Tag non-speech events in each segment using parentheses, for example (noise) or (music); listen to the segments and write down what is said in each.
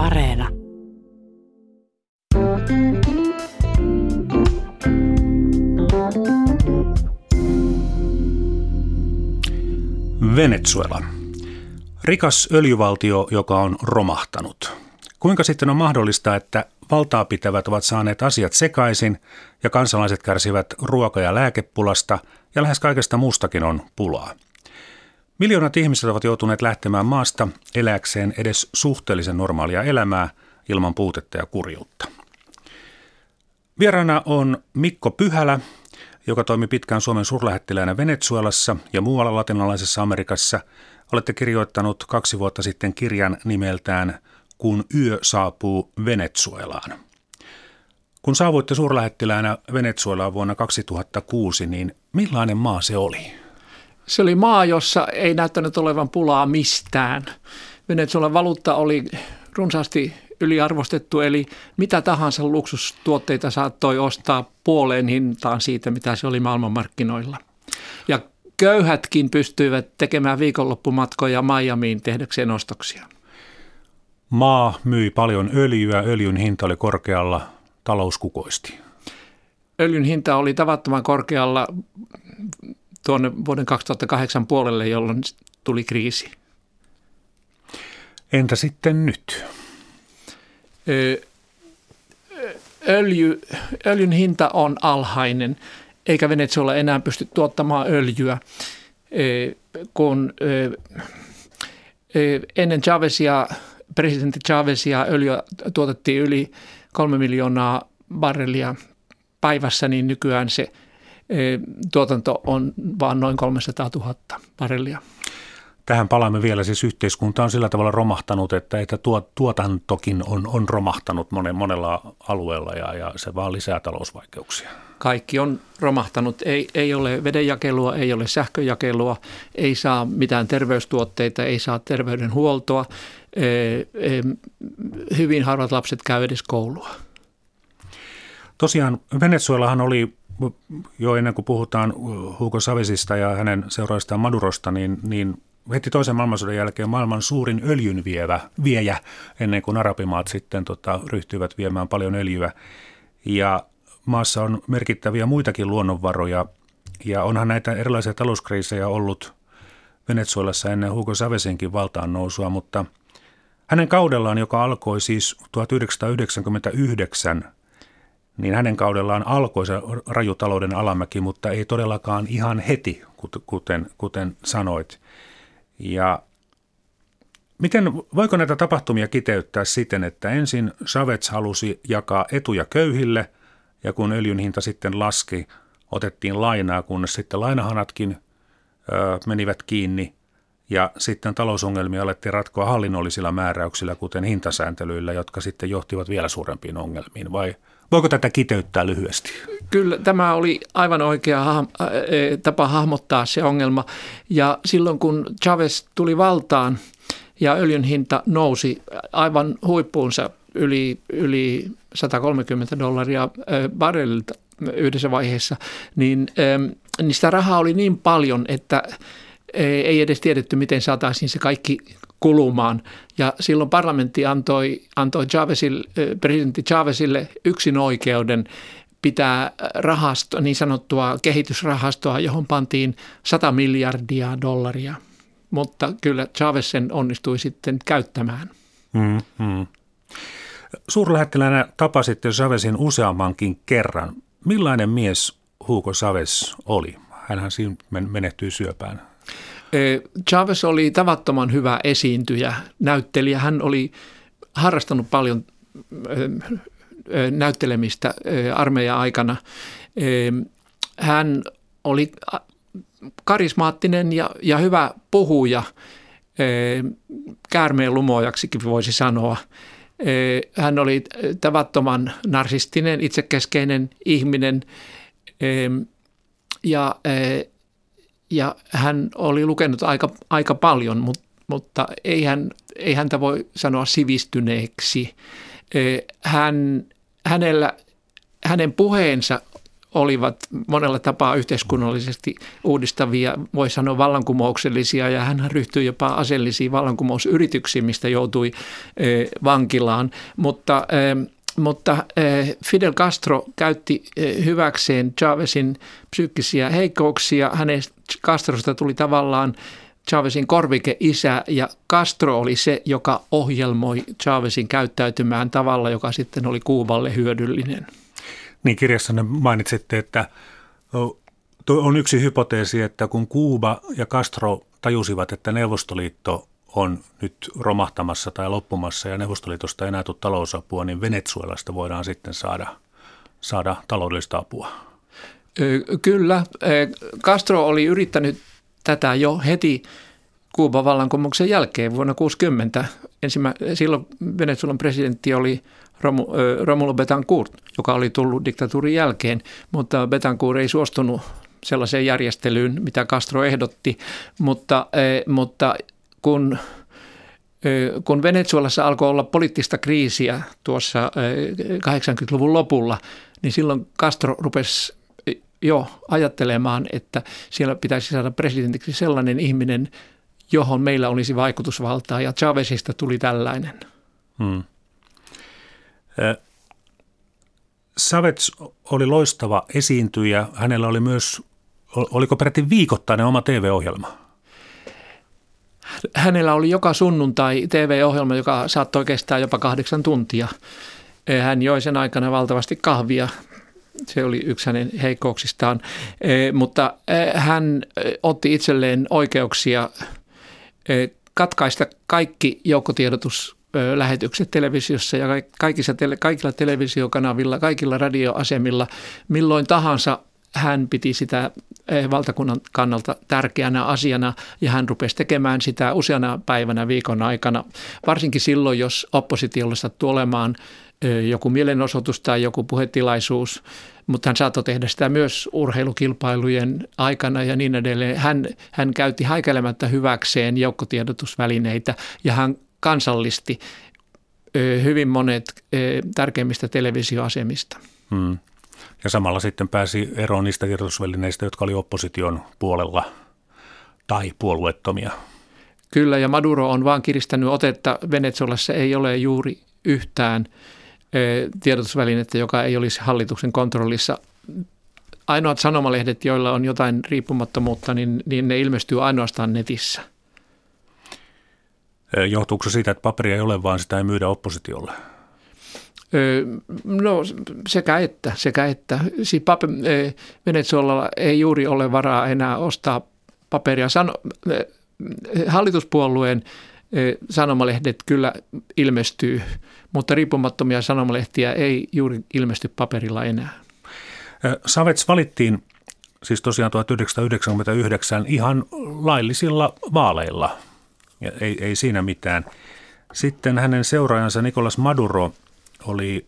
Areena. Venezuela. Rikas öljyvaltio, joka on romahtanut. Kuinka sitten on mahdollista, että valtaa pitävät ovat saaneet asiat sekaisin ja kansalaiset kärsivät ruoka- ja lääkepulasta ja lähes kaikesta muustakin on pulaa? Miljoonat ihmiset ovat joutuneet lähtemään maasta eläkseen edes suhteellisen normaalia elämää ilman puutetta ja kurjuutta. Vieraana on Mikko Pyhälä, joka toimi pitkään Suomen suurlähettiläänä Venezuelassa ja muualla latinalaisessa Amerikassa. Olette kirjoittanut kaksi vuotta sitten kirjan nimeltään Kun yö saapuu Venezuelaan. Kun saavuitte suurlähettiläänä Venezuelaan vuonna 2006, niin millainen maa se oli? Se oli maa, jossa ei näyttänyt olevan pulaa mistään. Venezuelan valuutta oli runsaasti yliarvostettu, eli mitä tahansa luksustuotteita saattoi ostaa puoleen hintaan siitä, mitä se oli maailmanmarkkinoilla. Ja köyhätkin pystyivät tekemään viikonloppumatkoja Miamiin tehdäkseen ostoksia. Maa myi paljon öljyä, öljyn hinta oli korkealla, talous kukoisti. Öljyn hinta oli tavattoman korkealla tuonne vuoden 2008 puolelle, jolloin tuli kriisi. Entä sitten nyt? Öljy, öljyn hinta on alhainen, eikä Venezuela enää pysty tuottamaan öljyä, kun ennen Chavezia, presidentti Chavezia öljyä tuotettiin yli kolme miljoonaa barrelia päivässä, niin nykyään se tuotanto on vain noin 300 000 barrelia. Tähän palaamme vielä, siis yhteiskunta on sillä tavalla romahtanut, että, että tuotantokin on, on romahtanut monen, monella alueella ja, ja se vaan lisää talousvaikeuksia. Kaikki on romahtanut, ei, ei ole vedenjakelua, ei ole sähköjakelua, ei saa mitään terveystuotteita, ei saa terveydenhuoltoa, e, e, hyvin harvat lapset käy edes koulua. Tosiaan Venezuelahan oli jo ennen kuin puhutaan Hugo Chavezista ja hänen seuraajastaan Madurosta, niin, niin heti toisen maailmansodan jälkeen maailman suurin öljyn vievä, viejä, ennen kuin arabimaat sitten tota, ryhtyivät viemään paljon öljyä. Ja maassa on merkittäviä muitakin luonnonvaroja, ja onhan näitä erilaisia talouskriisejä ollut Venezuelassa ennen Hugo Chavezinkin valtaan nousua, mutta hänen kaudellaan, joka alkoi siis 1999, niin hänen kaudellaan alkoi se rajutalouden alamäki, mutta ei todellakaan ihan heti, kuten, kuten sanoit. Ja miten, voiko näitä tapahtumia kiteyttää siten, että ensin Chavez halusi jakaa etuja köyhille ja kun öljyn hinta sitten laski, otettiin lainaa, kunnes sitten lainahanatkin ö, menivät kiinni ja sitten talousongelmia alettiin ratkoa hallinnollisilla määräyksillä, kuten hintasääntelyillä, jotka sitten johtivat vielä suurempiin ongelmiin, vai voiko tätä kiteyttää lyhyesti? Kyllä, tämä oli aivan oikea e, tapa hahmottaa se ongelma. Ja silloin kun Chavez tuli valtaan ja öljyn hinta nousi aivan huippuunsa yli, yli 130 dollaria barrelilta yhdessä vaiheessa, niin, niin sitä rahaa oli niin paljon, että ei edes tiedetty, miten saataisiin se kaikki kulumaan. Ja silloin parlamentti antoi, antoi Chavezille, presidentti Chavezille yksin oikeuden pitää rahasto, niin sanottua kehitysrahastoa, johon pantiin 100 miljardia dollaria. Mutta kyllä Chavez sen onnistui sitten käyttämään. Mm, mm. Suurlähettilänä tapasitte Chavezin useammankin kerran. Millainen mies Hugo Chavez oli? Hänhän siinä menehtyi syöpään. Chavez oli tavattoman hyvä esiintyjä, näyttelijä. Hän oli harrastanut paljon näyttelemistä armeijan aikana. Hän oli karismaattinen ja, ja hyvä puhuja, käärmeen lumojaksikin voisi sanoa. Hän oli tavattoman narsistinen, itsekeskeinen ihminen ja, ja hän oli lukenut aika, aika paljon, mutta, mutta ei, hän, ei häntä voi sanoa sivistyneeksi. Hän, hänellä, hänen puheensa olivat monella tapaa yhteiskunnallisesti uudistavia, voi sanoa vallankumouksellisia, ja hän ryhtyi jopa aseellisiin vallankumousyrityksiin, mistä joutui vankilaan. Mutta mutta Fidel Castro käytti hyväkseen Chavezin psyykkisiä heikkouksia. Hänen Castrosta tuli tavallaan Chavezin korvike-isä ja Castro oli se, joka ohjelmoi Chavezin käyttäytymään tavalla, joka sitten oli Kuuballe hyödyllinen. Niin kirjassanne mainitsitte, että on yksi hypoteesi, että kun Kuuba ja Castro tajusivat, että Neuvostoliitto on nyt romahtamassa tai loppumassa ja Neuvostoliitosta ei enää tule talousapua, niin Venezuelasta voidaan sitten saada, saada taloudellista apua. Kyllä. Castro oli yrittänyt tätä jo heti Kuuban vallankumouksen jälkeen vuonna 60. Ensimmä, silloin Venezuelan presidentti oli Romulo Betancourt, joka oli tullut diktatuurin jälkeen, mutta Betancourt ei suostunut sellaiseen järjestelyyn, mitä Castro ehdotti, mutta, mutta kun kun Venezuelassa alkoi olla poliittista kriisiä tuossa 80-luvun lopulla, niin silloin Castro rupesi jo ajattelemaan, että siellä pitäisi saada presidentiksi sellainen ihminen, johon meillä olisi vaikutusvaltaa, ja Chavezista tuli tällainen. Hmm. Savets oli loistava esiintyjä. Hänellä oli myös, oliko peräti viikoittainen oma TV-ohjelma? Hänellä oli joka sunnuntai TV-ohjelma, joka saattoi kestää jopa kahdeksan tuntia. Hän joi sen aikana valtavasti kahvia se oli yksi hänen heikkouksistaan, e, mutta e, hän e, otti itselleen oikeuksia katkaista kaikki joukkotiedotuslähetykset televisiossa ja kaikissa, kaikilla televisiokanavilla, kaikilla radioasemilla, milloin tahansa hän piti sitä valtakunnan kannalta tärkeänä asiana ja hän rupesi tekemään sitä useana päivänä viikon aikana, varsinkin silloin, jos oppositiolla sattuu olemaan joku mielenosoitus tai joku puhetilaisuus, mutta hän saattoi tehdä sitä myös urheilukilpailujen aikana ja niin edelleen. Hän, hän käytti haikailemättä hyväkseen joukkotiedotusvälineitä ja hän kansallisti hyvin monet tärkeimmistä televisioasemista. Hmm. Ja samalla sitten pääsi eroon niistä tiedotusvälineistä, jotka oli opposition puolella tai puolueettomia. Kyllä, ja Maduro on vaan kiristänyt otetta. Venezuelassa ei ole juuri yhtään – tiedotusvälinettä, joka ei olisi hallituksen kontrollissa. Ainoat sanomalehdet, joilla on jotain riippumattomuutta, niin, niin ne ilmestyy ainoastaan netissä. Johtuuko se siitä, että paperia ei ole, vaan sitä ei myydä oppositiolle? No sekä että, sekä että. Siis pape, Venezuelalla ei juuri ole varaa enää ostaa paperia. Sano, hallituspuolueen sanomalehdet kyllä ilmestyy, mutta riippumattomia sanomalehtiä ei juuri ilmesty paperilla enää. Savets valittiin siis tosiaan 1999 ihan laillisilla vaaleilla. Ja ei, ei siinä mitään. Sitten hänen seuraajansa Nicolas Maduro oli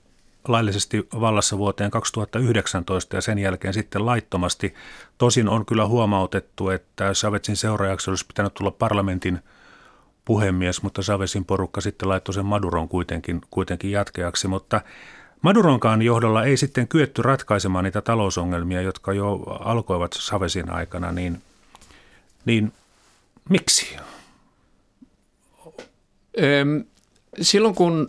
laillisesti vallassa vuoteen 2019 ja sen jälkeen sitten laittomasti. Tosin on kyllä huomautettu, että Savetsin seuraajaksi olisi pitänyt tulla parlamentin – puhemies, mutta Savesin porukka sitten laittoi sen Maduron kuitenkin, kuitenkin jatkeaksi. Mutta Maduronkaan johdolla ei sitten kyetty ratkaisemaan niitä talousongelmia, jotka jo alkoivat Savesin aikana, niin, niin miksi? Silloin kun,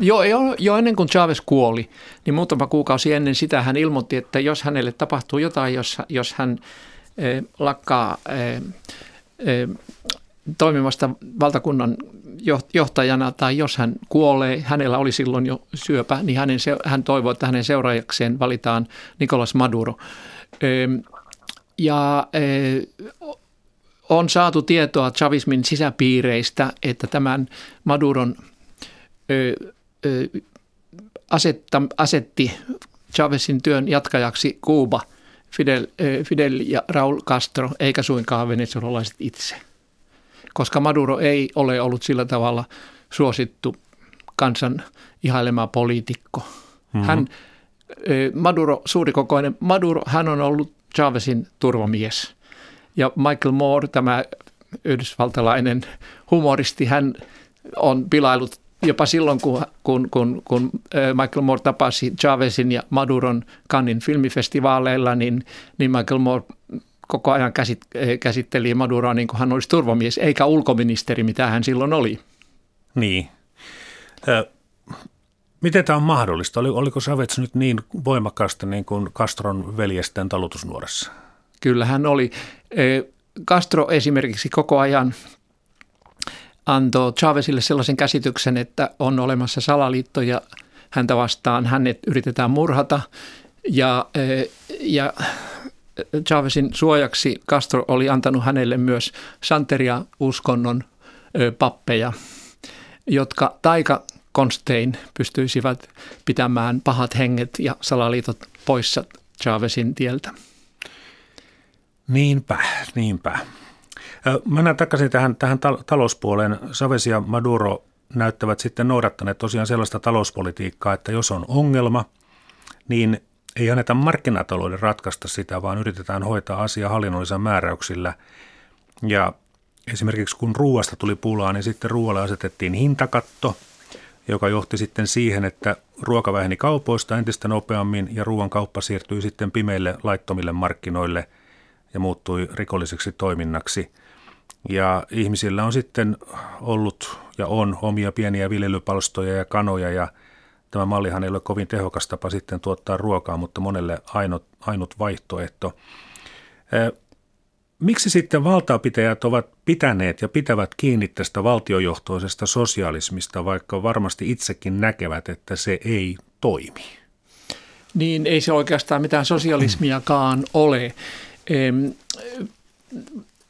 jo, jo ennen kuin Chavez kuoli, niin muutama kuukausi ennen sitä hän ilmoitti, että jos hänelle tapahtuu jotain, jos, jos hän lakkaa toimimasta valtakunnan johtajana tai jos hän kuolee, hänellä oli silloin jo syöpä, niin hänen, hän toivoi, että hänen seuraajakseen valitaan Nicolas Maduro. Ja on saatu tietoa Chavismin sisäpiireistä, että tämän Maduron asetti Chavezin työn jatkajaksi Kuuba, Fidel, Fidel ja Raul Castro, eikä suinkaan venezuelalaiset itse koska Maduro ei ole ollut sillä tavalla suosittu kansan ihailema poliitikko. Mm-hmm. Hän, Maduro, suurikokoinen Maduro, hän on ollut Chavezin turvamies. Ja Michael Moore, tämä yhdysvaltalainen humoristi, hän on pilailut jopa silloin, kun, kun, kun, kun Michael Moore tapasi Chavezin ja Maduron Cannin filmifestivaaleilla, niin, niin Michael Moore koko ajan käsit, käsitteli Maduroa niin kuin hän olisi turvamies, eikä ulkoministeri, mitä hän silloin oli. Niin. Miten tämä on mahdollista? Oliko Chavez nyt niin voimakkaasti niin kuin Castron veljesten talutusnuorassa? Kyllä hän oli. Castro esimerkiksi koko ajan antoi Chavezille sellaisen käsityksen, että on olemassa salaliittoja häntä vastaan, hänet yritetään murhata ja, ja Chavezin suojaksi Castro oli antanut hänelle myös Santeria-uskonnon pappeja, jotka taika konstein pystyisivät pitämään pahat henget ja salaliitot poissa Chavezin tieltä. Niinpä, niinpä. Mennään takaisin tähän, tähän talouspuoleen. Chavez ja Maduro näyttävät sitten noudattaneet tosiaan sellaista talouspolitiikkaa, että jos on ongelma, niin ei anneta markkinatalouden ratkaista sitä, vaan yritetään hoitaa asia hallinnollisilla määräyksillä. Ja esimerkiksi kun ruuasta tuli pulaa, niin sitten ruoalle asetettiin hintakatto, joka johti sitten siihen, että ruoka väheni kaupoista entistä nopeammin ja ruoan kauppa siirtyi sitten pimeille laittomille markkinoille ja muuttui rikolliseksi toiminnaksi. Ja ihmisillä on sitten ollut ja on omia pieniä viljelypalstoja ja kanoja ja Tämä mallihan ei ole kovin tehokas tapa sitten tuottaa ruokaa, mutta monelle ainut, ainut vaihtoehto. Miksi sitten valtaapitäjät ovat pitäneet ja pitävät kiinni tästä valtiojohtoisesta sosialismista, vaikka varmasti itsekin näkevät, että se ei toimi? Niin ei se oikeastaan mitään sosialismiakaan ole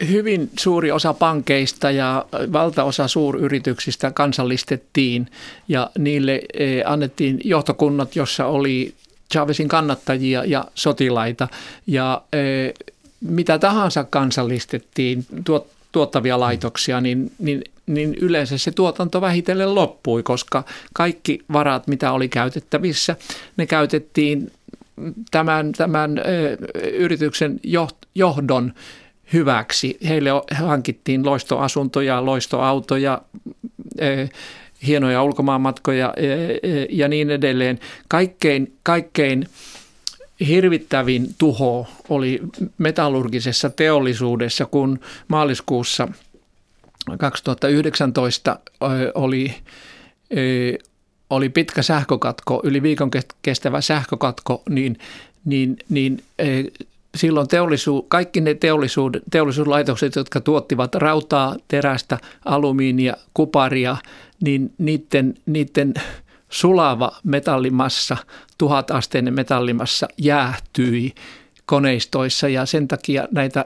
hyvin suuri osa pankeista ja valtaosa suuryrityksistä kansallistettiin ja niille e, annettiin johtokunnat, jossa oli Chavezin kannattajia ja sotilaita. Ja e, mitä tahansa kansallistettiin, tuottavia laitoksia, niin, niin, niin yleensä se tuotanto vähitellen loppui, koska kaikki varat, mitä oli käytettävissä, ne käytettiin tämän, tämän ö, yrityksen johdon hyväksi. Heille hankittiin loistoasuntoja, loistoautoja, eh, hienoja ulkomaanmatkoja eh, eh, ja niin edelleen. Kaikkein, kaikkein hirvittävin tuho oli metallurgisessa teollisuudessa, kun maaliskuussa 2019 oli, oli pitkä sähkökatko, yli viikon kestävä sähkökatko, niin, niin, niin silloin teollisuus, kaikki ne teollisuud, teollisuuslaitokset, jotka tuottivat rautaa, terästä, alumiinia, kuparia, niin niiden, niiden sulava metallimassa, tuhatasteinen metallimassa jäähtyi koneistoissa ja sen takia näitä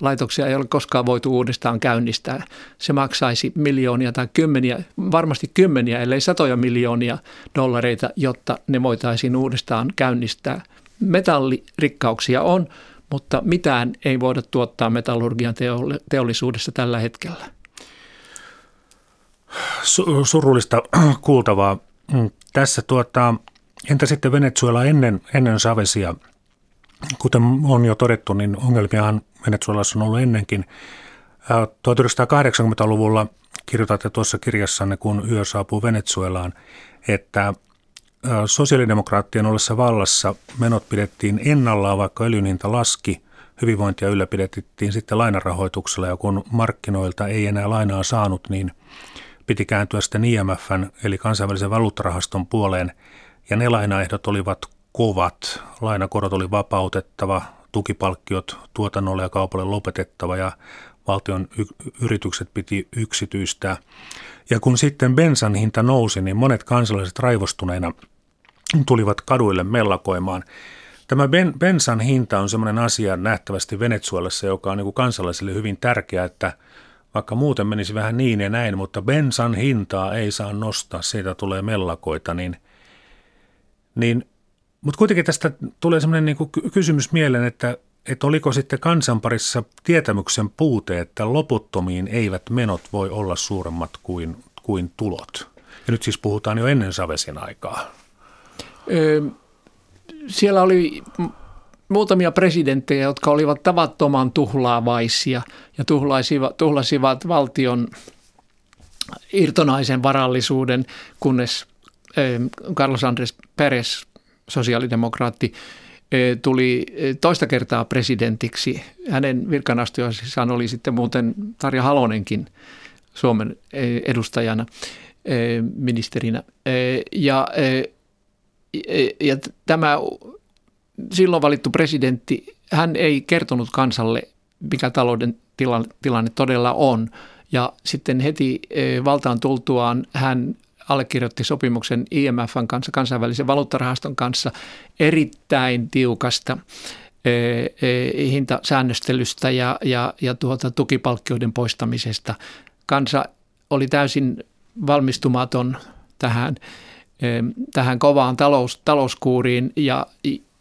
laitoksia ei ole koskaan voitu uudestaan käynnistää. Se maksaisi miljoonia tai kymmeniä, varmasti kymmeniä, ellei satoja miljoonia dollareita, jotta ne voitaisiin uudestaan käynnistää – metallirikkauksia on, mutta mitään ei voida tuottaa metallurgian teollisuudessa tällä hetkellä. Surullista (clears throat) kuultavaa. Mm, tässä tuota, entä sitten Venezuela ennen, ennen Savesia? Kuten on jo todettu, niin ongelmiahan Venezuelassa on ollut ennenkin. 1980-luvulla kirjoitatte tuossa kirjassanne, kun yö saapuu Venezuelaan, että sosiaalidemokraattien ollessa vallassa menot pidettiin ennallaan, vaikka öljyn hinta laski. Hyvinvointia ylläpidettiin sitten lainarahoituksella ja kun markkinoilta ei enää lainaa saanut, niin piti kääntyä sitten IMFn eli kansainvälisen valuuttarahaston puoleen. Ja ne lainaehdot olivat kovat. Lainakorot oli vapautettava, tukipalkkiot tuotannolle ja kaupalle lopetettava ja valtion y- yritykset piti yksityistää. Ja kun sitten bensan hinta nousi, niin monet kansalaiset raivostuneina tulivat kaduille mellakoimaan. Tämä ben, bensan hinta on sellainen asia nähtävästi Venezuelassa, joka on niin kansalaisille hyvin tärkeä, että vaikka muuten menisi vähän niin ja näin, mutta bensan hintaa ei saa nostaa, siitä tulee mellakoita, niin, niin mutta kuitenkin tästä tulee sellainen niin kysymys mieleen, että, että oliko sitten kansanparissa tietämyksen puute, että loputtomiin eivät menot voi olla suuremmat kuin, kuin tulot. Ja nyt siis puhutaan jo ennen Savesin aikaa. Siellä oli muutamia presidenttejä, jotka olivat tavattoman tuhlaavaisia ja tuhlasivat, tuhlasivat valtion irtonaisen varallisuuden, kunnes Carlos Andres Perez, sosiaalidemokraatti, tuli toista kertaa presidentiksi. Hänen virkanastujaisissaan oli sitten muuten Tarja Halonenkin Suomen edustajana ministerinä. Ja, ja tämä silloin valittu presidentti, hän ei kertonut kansalle, mikä talouden tilanne todella on. Ja sitten heti valtaan tultuaan hän allekirjoitti sopimuksen IMFn kanssa, kansainvälisen valuuttarahaston kanssa erittäin tiukasta hintasäännöstelystä ja, ja, ja tuota, tukipalkkioiden poistamisesta. Kansa oli täysin valmistumaton tähän, tähän kovaan talous, talouskuuriin ja,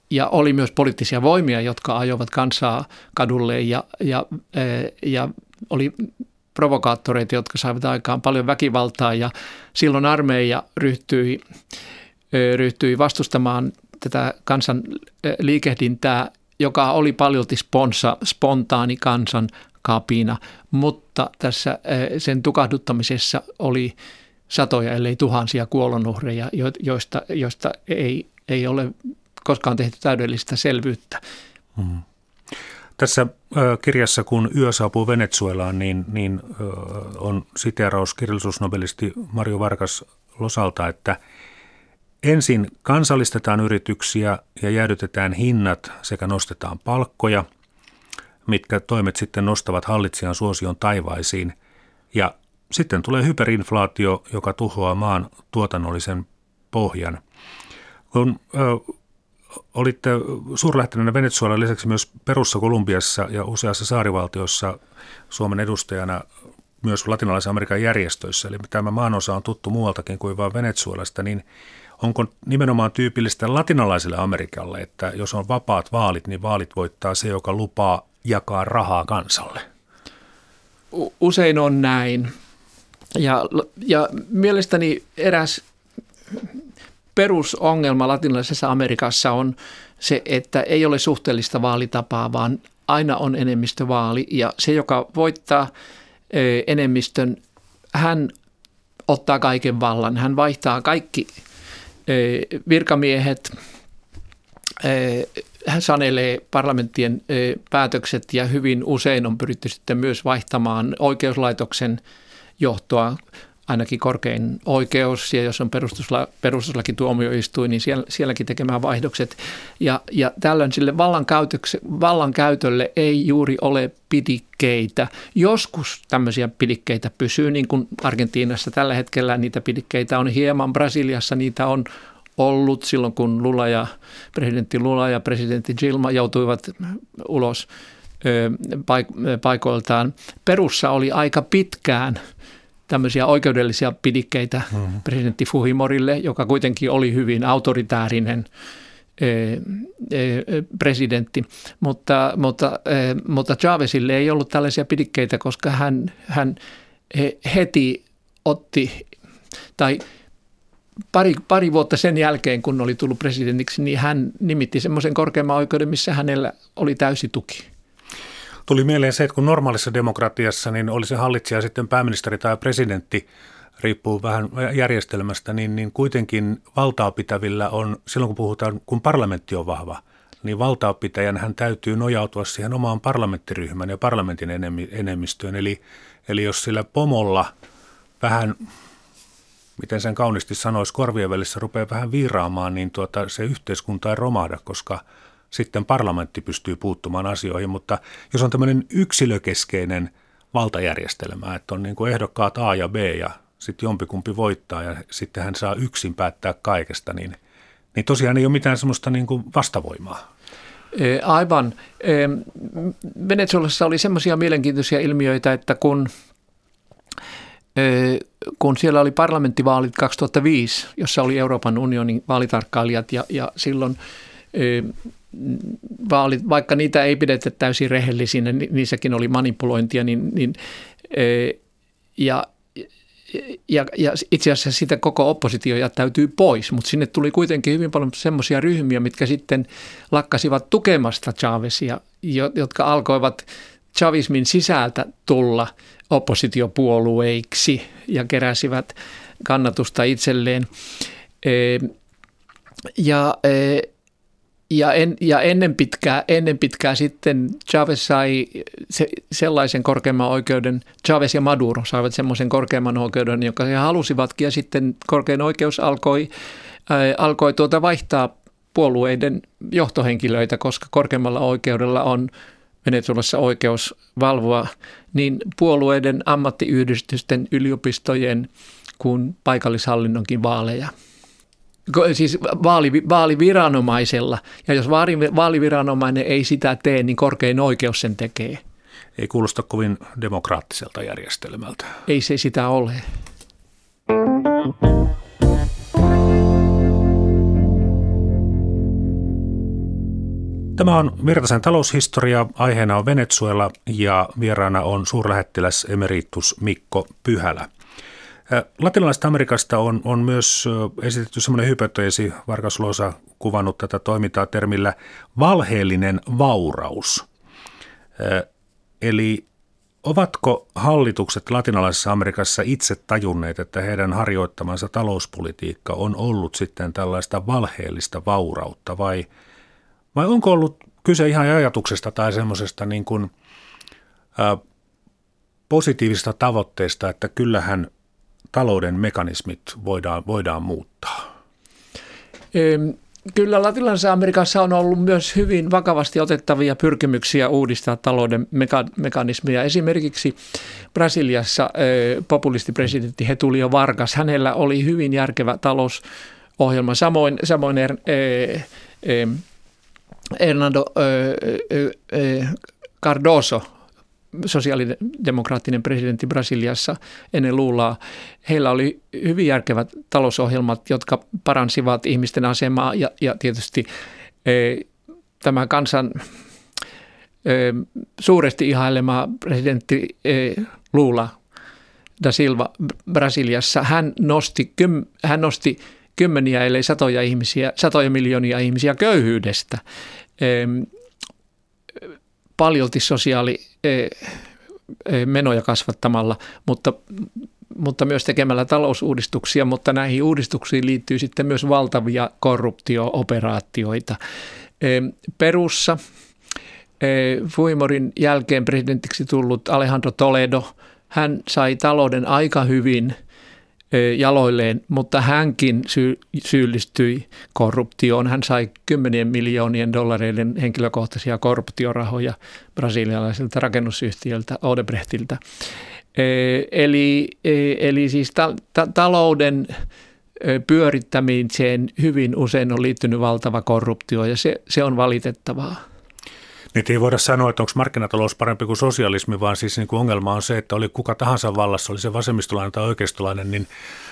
ja oli myös poliittisia voimia, jotka ajoivat kansaa kadulle ja, ja, ja oli provokaattoreita, jotka saivat aikaan paljon väkivaltaa ja silloin armeija ryhtyi, ryhtyi vastustamaan tätä kansan liikehdintää, joka oli paljolti sponsa, spontaani kansan kapina, mutta tässä sen tukahduttamisessa oli satoja, ellei tuhansia kuolonuhreja, joista, joista ei, ei ole koskaan tehty täydellistä selvyyttä. Hmm. Tässä kirjassa, kun yö saapuu Venezuelaan, niin, niin on siteeraus kirjallisuusnobelisti Mario Varkas Losalta, että ensin kansallistetaan yrityksiä ja jäädytetään hinnat sekä nostetaan palkkoja, mitkä toimet sitten nostavat hallitsijan suosion taivaisiin. Ja sitten tulee hyperinflaatio, joka tuhoaa maan tuotannollisen pohjan. Kun olitte suurlähettilänä Venezuelan lisäksi myös Perussa, Kolumbiassa ja useassa saarivaltiossa Suomen edustajana myös latinalaisen Amerikan järjestöissä. Eli tämä maanosa on tuttu muualtakin kuin vain Venezuelasta, niin onko nimenomaan tyypillistä latinalaiselle Amerikalle, että jos on vapaat vaalit, niin vaalit voittaa se, joka lupaa jakaa rahaa kansalle? Usein on näin. Ja, ja mielestäni eräs perusongelma latinalaisessa Amerikassa on se, että ei ole suhteellista vaalitapaa, vaan aina on enemmistövaali ja se, joka voittaa enemmistön, hän ottaa kaiken vallan. Hän vaihtaa kaikki virkamiehet, hän sanelee parlamenttien päätökset ja hyvin usein on pyritty sitten myös vaihtamaan oikeuslaitoksen johtoa ainakin korkein oikeus ja jos on perustusla, perustuslaki tuomioistuin, niin siellä, sielläkin tekemään vaihdokset. Ja, ja tällöin sille vallankäytölle ei juuri ole pidikkeitä. Joskus tämmöisiä pidikkeitä pysyy, niin kuin Argentiinassa tällä hetkellä niitä pidikkeitä on hieman, Brasiliassa niitä on ollut silloin, kun Lula ja, presidentti Lula ja presidentti Gilma joutuivat ulos paikoiltaan. Perussa oli aika pitkään – tämmöisiä oikeudellisia pidikkeitä mm-hmm. presidentti Fujimorille, joka kuitenkin oli hyvin autoritäärinen e, e, presidentti, mutta, mutta, e, mutta Chavezille ei ollut tällaisia pidikkeitä, koska hän, hän heti otti, tai pari, pari vuotta sen jälkeen, kun oli tullut presidentiksi, niin hän nimitti semmoisen korkeamman oikeuden, missä hänellä oli täysi tuki. Tuli mieleen se, että kun normaalissa demokratiassa niin oli se hallitsija sitten pääministeri tai presidentti, riippuu vähän järjestelmästä, niin, niin kuitenkin valtaa pitävillä on, silloin kun puhutaan, kun parlamentti on vahva, niin valtaapitäjän hän täytyy nojautua siihen omaan parlamenttiryhmän ja parlamentin enemmistöön. Eli, eli jos sillä pomolla vähän, miten sen kauniisti sanoisi, korvien välissä rupeaa vähän viiraamaan, niin tuota, se yhteiskunta ei romahda, koska – sitten parlamentti pystyy puuttumaan asioihin, mutta jos on tämmöinen yksilökeskeinen valtajärjestelmä, että on niin kuin ehdokkaat A ja B ja sitten jompikumpi voittaa ja sitten hän saa yksin päättää kaikesta, niin, niin tosiaan ei ole mitään semmoista niin kuin vastavoimaa. E, aivan. E, Venezuelassa oli semmoisia mielenkiintoisia ilmiöitä, että kun, e, kun siellä oli parlamenttivaalit 2005, jossa oli Euroopan unionin vaalitarkkailijat ja, ja silloin vaalit, vaikka niitä ei pidetä täysin rehellisinä, niissäkin oli manipulointia, niin, niin ja, ja, ja itse asiassa sitä koko oppositio jättäytyy pois, mutta sinne tuli kuitenkin hyvin paljon semmoisia ryhmiä, mitkä sitten lakkasivat tukemasta Chavezia, jotka alkoivat chavismin sisältä tulla oppositiopuolueiksi ja keräsivät kannatusta itselleen. Ja, ja, en, ja ennen, pitkää, ennen pitkää sitten Chavez sai se, sellaisen korkeimman oikeuden, Chavez ja Maduro saivat semmoisen korkeimman oikeuden, joka he halusivatkin ja sitten korkein oikeus alkoi, ää, alkoi tuota vaihtaa puolueiden johtohenkilöitä, koska korkeimmalla oikeudella on Venezuelassa oikeus valvoa niin puolueiden, ammattiyhdistysten, yliopistojen kuin paikallishallinnonkin vaaleja. Siis vaali, vaaliviranomaisella. Ja jos vaaliviranomainen ei sitä tee, niin korkein oikeus sen tekee. Ei kuulosta kovin demokraattiselta järjestelmältä. Ei se sitä ole. Tämä on Virtasen taloushistoria. Aiheena on Venezuela ja vieraana on suurlähettiläs emeritus Mikko Pyhälä. Latinalaisesta Amerikasta on, on myös esitetty semmoinen hypoteesi, Vargas Losa kuvannut tätä toimintaa termillä valheellinen vauraus. Eli ovatko hallitukset latinalaisessa Amerikassa itse tajunneet, että heidän harjoittamansa talouspolitiikka on ollut sitten tällaista valheellista vaurautta vai, vai onko ollut kyse ihan ajatuksesta tai semmoisesta niin kuin, ä, positiivista tavoitteesta, että kyllähän – talouden mekanismit voidaan, voidaan muuttaa? Kyllä Latinalaisessa Amerikassa on ollut myös hyvin vakavasti otettavia pyrkimyksiä uudistaa talouden meka- mekanismeja. Esimerkiksi Brasiliassa populistipresidentti Hetulio Vargas, hänellä oli hyvin järkevä talousohjelma. Samoin, samoin er, eh, eh, Hernando Cardoso, sosiaalidemokraattinen presidentti Brasiliassa ennen Lulaa, heillä oli hyvin järkevät talousohjelmat, jotka paransivat ihmisten asemaa ja, ja tietysti e, tämä kansan e, suuresti ihailema presidentti e, Lula da Silva Brasiliassa, hän nosti, kym, hän nosti kymmeniä ellei satoja ihmisiä, satoja miljoonia ihmisiä köyhyydestä. E, paljolti sosiaali e, e, kasvattamalla, mutta, mutta myös tekemällä talousuudistuksia, mutta näihin uudistuksiin liittyy sitten myös valtavia korruptiooperaatioita. E, Perussa Fuimorin jälkeen presidentiksi tullut Alejandro Toledo, hän sai talouden aika hyvin – jaloilleen, mutta hänkin sy- syyllistyi korruptioon. Hän sai kymmenien miljoonien dollareiden henkilökohtaisia korruptiorahoja brasilialaiselta rakennusyhtiöltä Odebrechtiltä. Eli, eli siis ta- ta- talouden pyörittämiseen hyvin usein on liittynyt valtava korruptio ja se, se on valitettavaa. Nyt ei voida sanoa, että onko markkinatalous parempi kuin sosialismi, vaan siis niin kuin ongelma on se, että oli kuka tahansa vallassa, oli se vasemmistolainen tai oikeistolainen, niin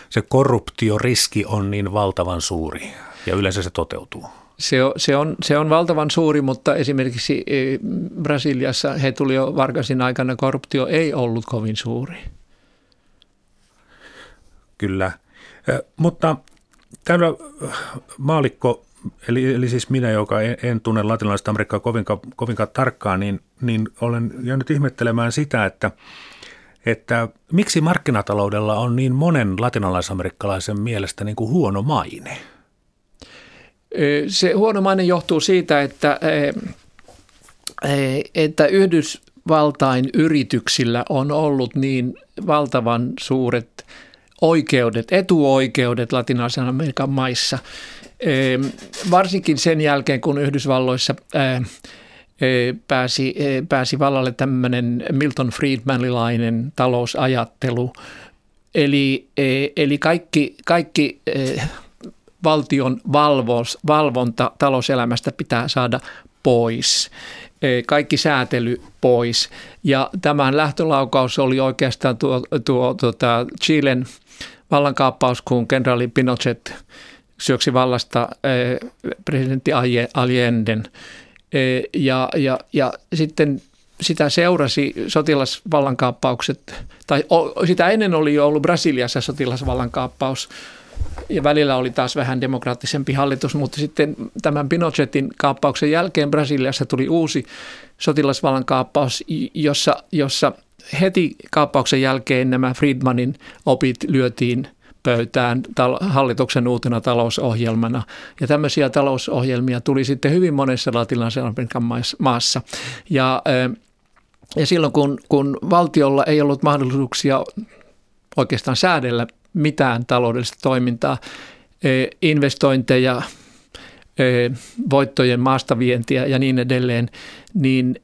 se korruptioriski on niin valtavan suuri ja yleensä se toteutuu. Se on, se, on, se on valtavan suuri, mutta esimerkiksi e, Brasiliassa he tuli jo Vargasin aikana korruptio ei ollut kovin suuri. Kyllä, mutta täällä maalikko Eli, eli siis minä, joka en, en tunne latinalaista Amerikkaa kovinkaan, kovinkaan tarkkaan, niin, niin olen jäänyt ihmettelemään sitä, että, että miksi markkinataloudella on niin monen latinalaisamerikkalaisen mielestä niin kuin huono maine? Se huono maine johtuu siitä, että, että Yhdysvaltain yrityksillä on ollut niin valtavan suuret oikeudet, etuoikeudet latinalaisen Amerikan maissa – varsinkin sen jälkeen, kun Yhdysvalloissa pääsi, pääsi vallalle tämmöinen Milton Friedmanilainen talousajattelu. Eli, eli kaikki, kaikki valtion valvos, valvonta talouselämästä pitää saada pois. Kaikki säätely pois. Ja tämän lähtölaukaus oli oikeastaan tuo, tuo tuota Chilen vallankaappaus, kun kenraali Pinochet – syöksi vallasta eh, presidentti Allenden. Eh, ja, ja, ja sitten sitä seurasi sotilasvallankaappaukset, tai sitä ennen oli jo ollut Brasiliassa sotilasvallankaappaus ja välillä oli taas vähän demokraattisempi hallitus, mutta sitten tämän Pinochetin kaappauksen jälkeen Brasiliassa tuli uusi sotilasvallan kaappaus, jossa, jossa heti kaappauksen jälkeen nämä Friedmanin opit lyötiin pöytään hallituksen uutena talousohjelmana. Ja tämmöisiä talousohjelmia tuli sitten hyvin monessa latinalaisen maassa. Ja, ja silloin kun, kun valtiolla ei ollut mahdollisuuksia oikeastaan säädellä mitään taloudellista toimintaa, investointeja, voittojen maastavientiä ja niin edelleen, niin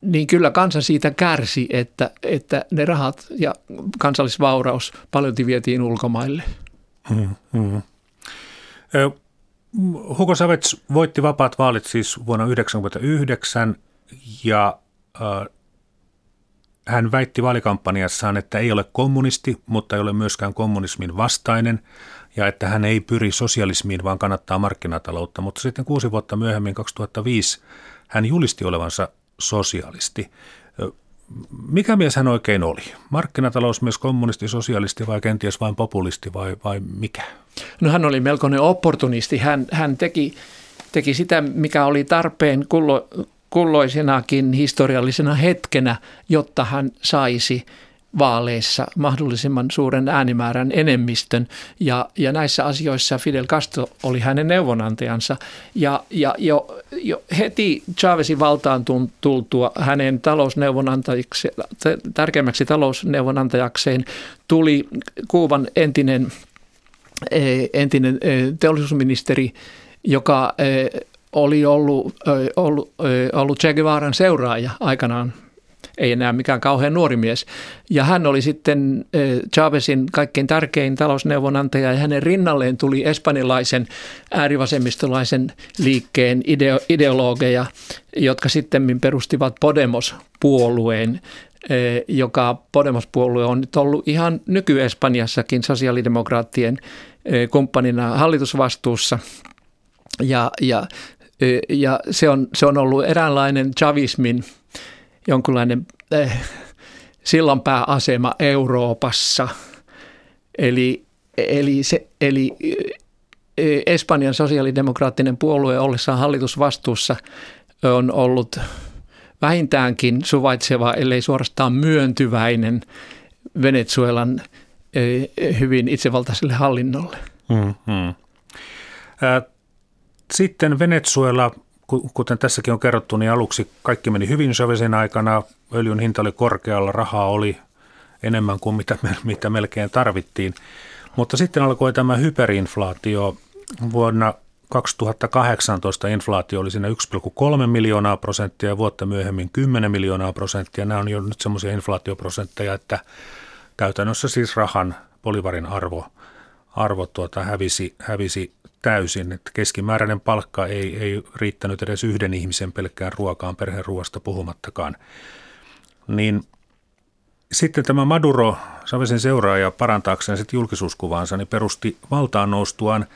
niin kyllä kansa siitä kärsi, että, että ne rahat ja kansallisvauraus paljon vietiin ulkomaille. Hmm, hmm. Hugo Savets voitti vapaat vaalit siis vuonna 1999 ja äh, hän väitti vaalikampanjassaan, että ei ole kommunisti, mutta ei ole myöskään kommunismin vastainen ja että hän ei pyri sosialismiin, vaan kannattaa markkinataloutta. Mutta sitten kuusi vuotta myöhemmin, 2005, hän julisti olevansa sosialisti. Mikä mies hän oikein oli? Markkinatalousmies, kommunisti, sosialisti vai kenties vain populisti vai, vai mikä? No hän oli melkoinen opportunisti. Hän, hän teki, teki sitä, mikä oli tarpeen kullo, kulloisenakin historiallisena hetkenä, jotta hän saisi vaaleissa mahdollisimman suuren äänimäärän enemmistön. Ja, ja näissä asioissa Fidel Castro oli hänen neuvonantajansa. Ja, ja jo, jo heti Chavezin valtaan tultua hänen talousneuvonantajaksi, tärkeimmäksi talousneuvonantajakseen tuli Kuuban entinen, e, entinen e, teollisuusministeri, joka e, oli ollut, ollut, ollut Che Guevaran seuraaja aikanaan ei enää mikään kauhean nuori mies. Ja hän oli sitten eh, Chavezin kaikkein tärkein talousneuvonantaja ja hänen rinnalleen tuli espanjalaisen äärivasemmistolaisen liikkeen ideo- ideologeja, jotka sitten perustivat Podemos-puolueen, eh, joka Podemos-puolue on nyt ollut ihan nyky-Espanjassakin sosiaalidemokraattien eh, kumppanina hallitusvastuussa. Ja, ja, ja se, on, se on ollut eräänlainen chavismin – jonkunlainen äh, sillanpääasema Euroopassa. Eli, eli, se, eli eh, Espanjan sosiaalidemokraattinen puolue ollessaan hallitusvastuussa on ollut vähintäänkin suvaitseva, ellei suorastaan myöntyväinen Venezuelan hyvin itsevaltaiselle hallinnolle. Mm-hmm. Sitten Venezuela kuten tässäkin on kerrottu, niin aluksi kaikki meni hyvin Chavezin aikana. Öljyn hinta oli korkealla, rahaa oli enemmän kuin mitä, mitä melkein tarvittiin. Mutta sitten alkoi tämä hyperinflaatio. Vuonna 2018 inflaatio oli siinä 1,3 miljoonaa prosenttia ja vuotta myöhemmin 10 miljoonaa prosenttia. Nämä on jo nyt semmoisia inflaatioprosentteja, että käytännössä siis rahan, polivarin arvo, arvo tuota hävisi, hävisi täysin, että keskimääräinen palkka ei, ei riittänyt edes yhden ihmisen pelkkään ruokaan, perheruoasta puhumattakaan. Niin sitten tämä Maduro, Savesin seuraaja parantaakseen sitten julkisuuskuvaansa, niin perusti valtaan noustuaan,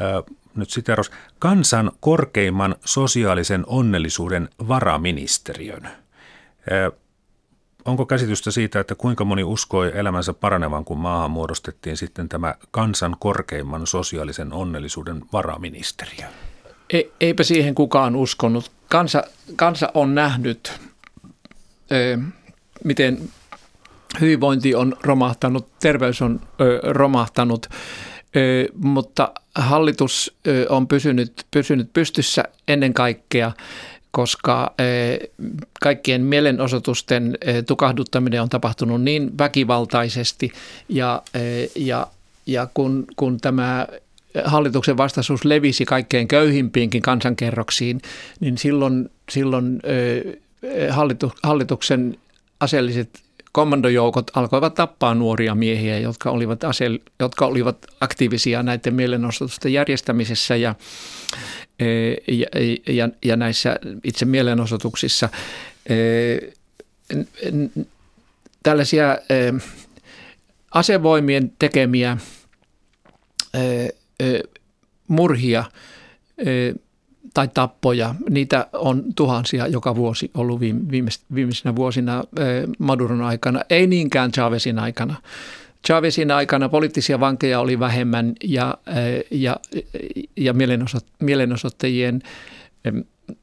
ää, nyt siteros, kansan korkeimman sosiaalisen onnellisuuden varaministeriön. Ää, onko käsitystä siitä, että kuinka moni uskoi elämänsä paranevan, kun maahan muodostettiin sitten tämä kansan korkeimman sosiaalisen onnellisuuden varaministeriö? E, eipä siihen kukaan uskonut. Kansa, kansa on nähnyt, ö, miten hyvinvointi on romahtanut, terveys on romahtanut, mutta hallitus on pysynyt, pysynyt pystyssä ennen kaikkea koska eh, kaikkien mielenosoitusten eh, tukahduttaminen on tapahtunut niin väkivaltaisesti ja, eh, ja, ja kun, kun tämä hallituksen vastaisuus levisi kaikkein köyhimpiinkin kansankerroksiin, niin silloin, silloin hallituksen aseelliset kommandojoukot alkoivat tappaa nuoria miehiä, jotka olivat, ase, jotka olivat aktiivisia näiden mielenosoitusten järjestämisessä ja, ja, ja, ja näissä itse mielenosoituksissa. Tällaisia asevoimien tekemiä murhia tai tappoja, niitä on tuhansia joka vuosi ollut viime, viimeisinä vuosina Maduron aikana, ei niinkään Chavezin aikana. Chavezin aikana poliittisia vankeja oli vähemmän ja, ja, ja mielenosoittajien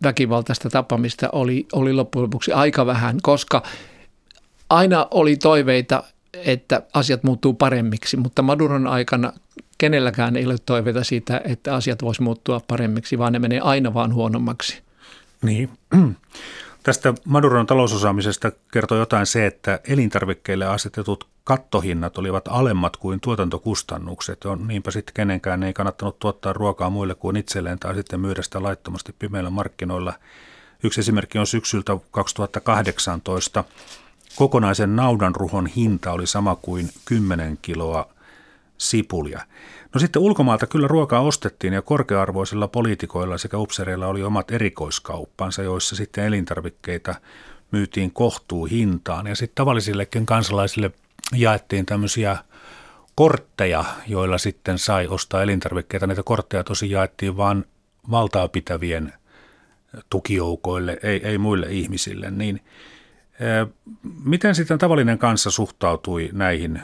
väkivaltaista tapamista oli, oli loppujen lopuksi aika vähän, koska aina oli toiveita, että asiat muuttuu paremmiksi, mutta Maduron aikana kenelläkään ei ole toiveita siitä, että asiat voisi muuttua paremmiksi, vaan ne menee aina vaan huonommaksi. Niin. (clears throat) Tästä Maduron talousosaamisesta kertoo jotain se, että elintarvikkeille asetetut kattohinnat olivat alemmat kuin tuotantokustannukset. On, niinpä sitten kenenkään ei kannattanut tuottaa ruokaa muille kuin itselleen tai sitten myydä sitä laittomasti pimeillä markkinoilla. Yksi esimerkki on syksyltä 2018. Kokonaisen naudanruhon hinta oli sama kuin 10 kiloa sipulia. No sitten ulkomaalta kyllä ruokaa ostettiin ja korkearvoisilla poliitikoilla sekä upsereilla oli omat erikoiskauppansa, joissa sitten elintarvikkeita myytiin kohtuu hintaan. Ja sitten tavallisillekin kansalaisille jaettiin tämmöisiä kortteja, joilla sitten sai ostaa elintarvikkeita. Näitä kortteja tosi jaettiin vain valtaa pitävien tukijoukoille, ei, ei muille ihmisille. Niin, miten sitten tavallinen kanssa suhtautui näihin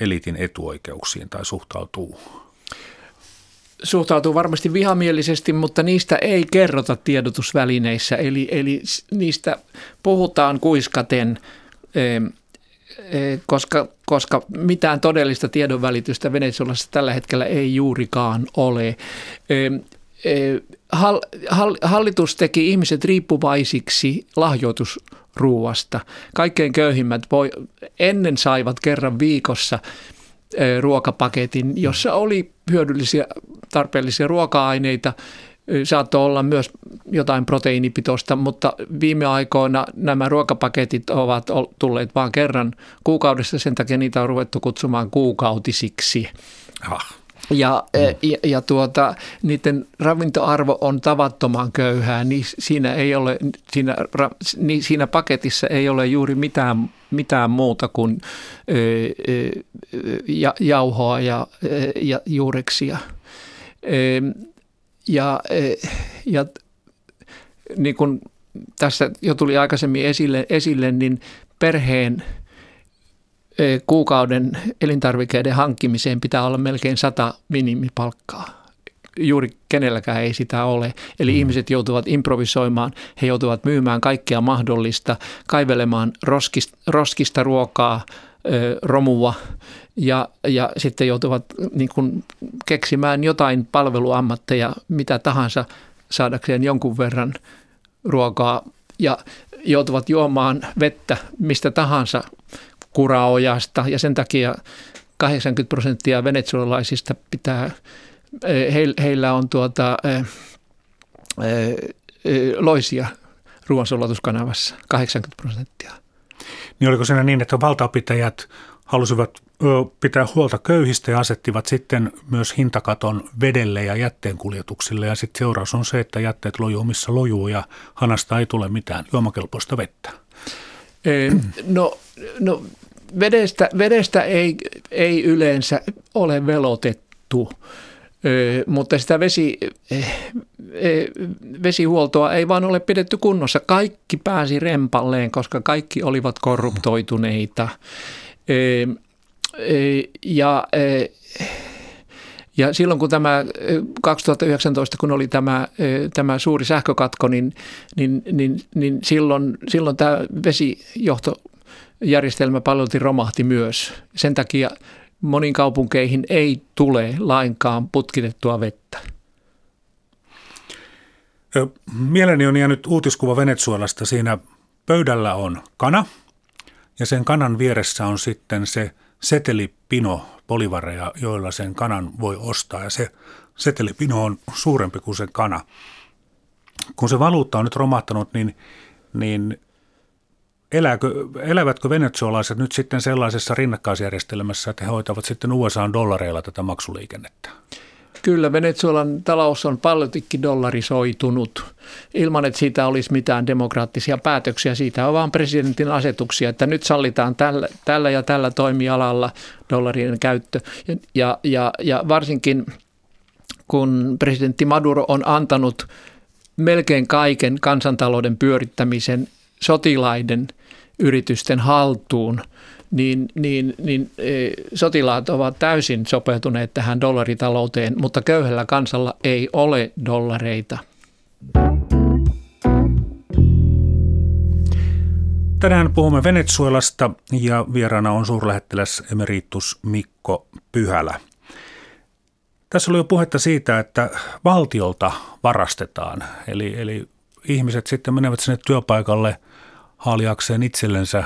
elitin etuoikeuksiin tai suhtautuu? Suhtautuu varmasti vihamielisesti, mutta niistä ei kerrota tiedotusvälineissä, eli, eli niistä puhutaan kuiskaten koska, koska mitään todellista tiedonvälitystä Venezuelassa tällä hetkellä ei juurikaan ole. Hallitus teki ihmiset riippuvaisiksi lahjoitusruuasta. Kaikkein köyhimmät voi, ennen saivat kerran viikossa ruokapaketin, jossa oli hyödyllisiä tarpeellisia ruoka-aineita – saattoi olla myös jotain proteiinipitoista, mutta viime aikoina nämä ruokapaketit ovat tulleet vain kerran kuukaudessa, sen takia niitä on ruvettu kutsumaan kuukautisiksi. Ah. Ja, mm. ja, ja tuota, niiden ravintoarvo on tavattoman köyhää, niin siinä, ei ole, siinä, niin siinä paketissa ei ole juuri mitään, mitään muuta kuin ö, ö, ja, jauhoa ja, ja juureksia. Ja, e, ja niin kuin tässä jo tuli aikaisemmin esille, esille niin perheen kuukauden elintarvikkeiden hankkimiseen pitää olla melkein sata minimipalkkaa. Juuri kenelläkään ei sitä ole. Eli mm. ihmiset joutuvat improvisoimaan, he joutuvat myymään kaikkea mahdollista, kaivelemaan roskista, roskista ruokaa, romua ja, ja sitten joutuvat niin kuin keksimään jotain palveluammatteja, mitä tahansa saadakseen jonkun verran ruokaa ja joutuvat juomaan vettä mistä tahansa kuraojasta ja sen takia 80 prosenttia venezuelalaisista pitää, heillä on tuota, loisia ruoansulatuskanavassa, 80 prosenttia. Niin oliko siinä niin, että valtapitäjät halusivat pitää huolta köyhistä ja asettivat sitten myös hintakaton vedelle ja jätteenkuljetuksille. Ja sitten seuraus on se, että jätteet lojuu missä lojuu ja hanasta ei tule mitään juomakelpoista vettä. No, no vedestä, vedestä ei, ei yleensä ole velotettu, mutta sitä vesi, vesihuoltoa ei vaan ole pidetty kunnossa. Kaikki pääsi rempalleen, koska kaikki olivat korruptoituneita. Ja, ja silloin kun tämä 2019, kun oli tämä, tämä suuri sähkökatko, niin, niin, niin, niin silloin, silloin tämä vesijohtojärjestelmä paljon romahti myös. Sen takia moniin kaupunkeihin ei tule lainkaan putkitettua vettä. Mieleni on jäänyt uutiskuva Venezuelasta. Siinä pöydällä on kana ja sen kanan vieressä on sitten se setelipino polivareja, joilla sen kanan voi ostaa ja se setelipino on suurempi kuin se kana. Kun se valuutta on nyt romahtanut, niin, niin elääkö, elävätkö venezuelaiset nyt sitten sellaisessa rinnakkaisjärjestelmässä, että he hoitavat sitten USA-dollareilla tätä maksuliikennettä? Kyllä, Venezuelan talous on paljonkin dollarisoitunut ilman, että siitä olisi mitään demokraattisia päätöksiä. Siitä on vain presidentin asetuksia, että nyt sallitaan tällä, tällä ja tällä toimialalla dollarien käyttö. Ja, ja, ja varsinkin kun presidentti Maduro on antanut melkein kaiken kansantalouden pyörittämisen sotilaiden yritysten haltuun, niin, niin, niin e, sotilaat ovat täysin sopeutuneet tähän dollaritalouteen, mutta köyhällä kansalla ei ole dollareita. Tänään puhumme Venezuelasta ja vieraana on suurlähettiläs emeritus Mikko Pyhälä. Tässä oli jo puhetta siitä, että valtiolta varastetaan, eli, eli ihmiset sitten menevät sinne työpaikalle haaliakseen itsellensä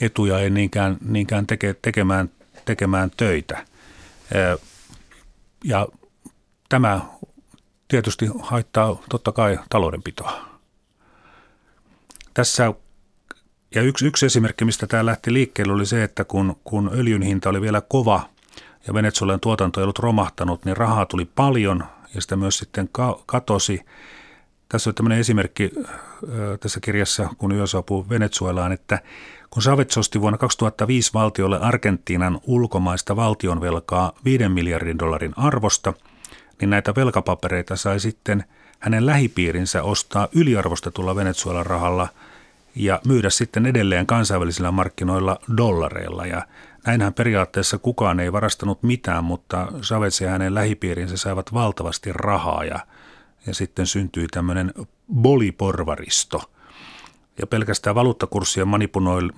etuja, ei niinkään, niinkään teke, tekemään, tekemään töitä. Ja tämä tietysti haittaa totta kai taloudenpitoa. Tässä ja yksi, yksi esimerkki, mistä tämä lähti liikkeelle, oli se, että kun, kun öljyn hinta oli vielä kova ja Venezuelan tuotanto ei ollut romahtanut, niin rahaa tuli paljon ja sitä myös sitten katosi. Tässä on tämmöinen esimerkki tässä kirjassa, kun yö saapuu Venezuelaan, että kun Savets osti vuonna 2005 valtiolle Argentiinan ulkomaista valtionvelkaa 5 miljardin dollarin arvosta, niin näitä velkapapereita sai sitten hänen lähipiirinsä ostaa yliarvostetulla Venezuelan rahalla – ja myydä sitten edelleen kansainvälisillä markkinoilla dollareilla. Ja näinhän periaatteessa kukaan ei varastanut mitään, mutta Chavez ja hänen lähipiirinsä saivat valtavasti rahaa ja, ja sitten syntyi tämmöinen boliporvaristo. Ja pelkästään valuuttakurssien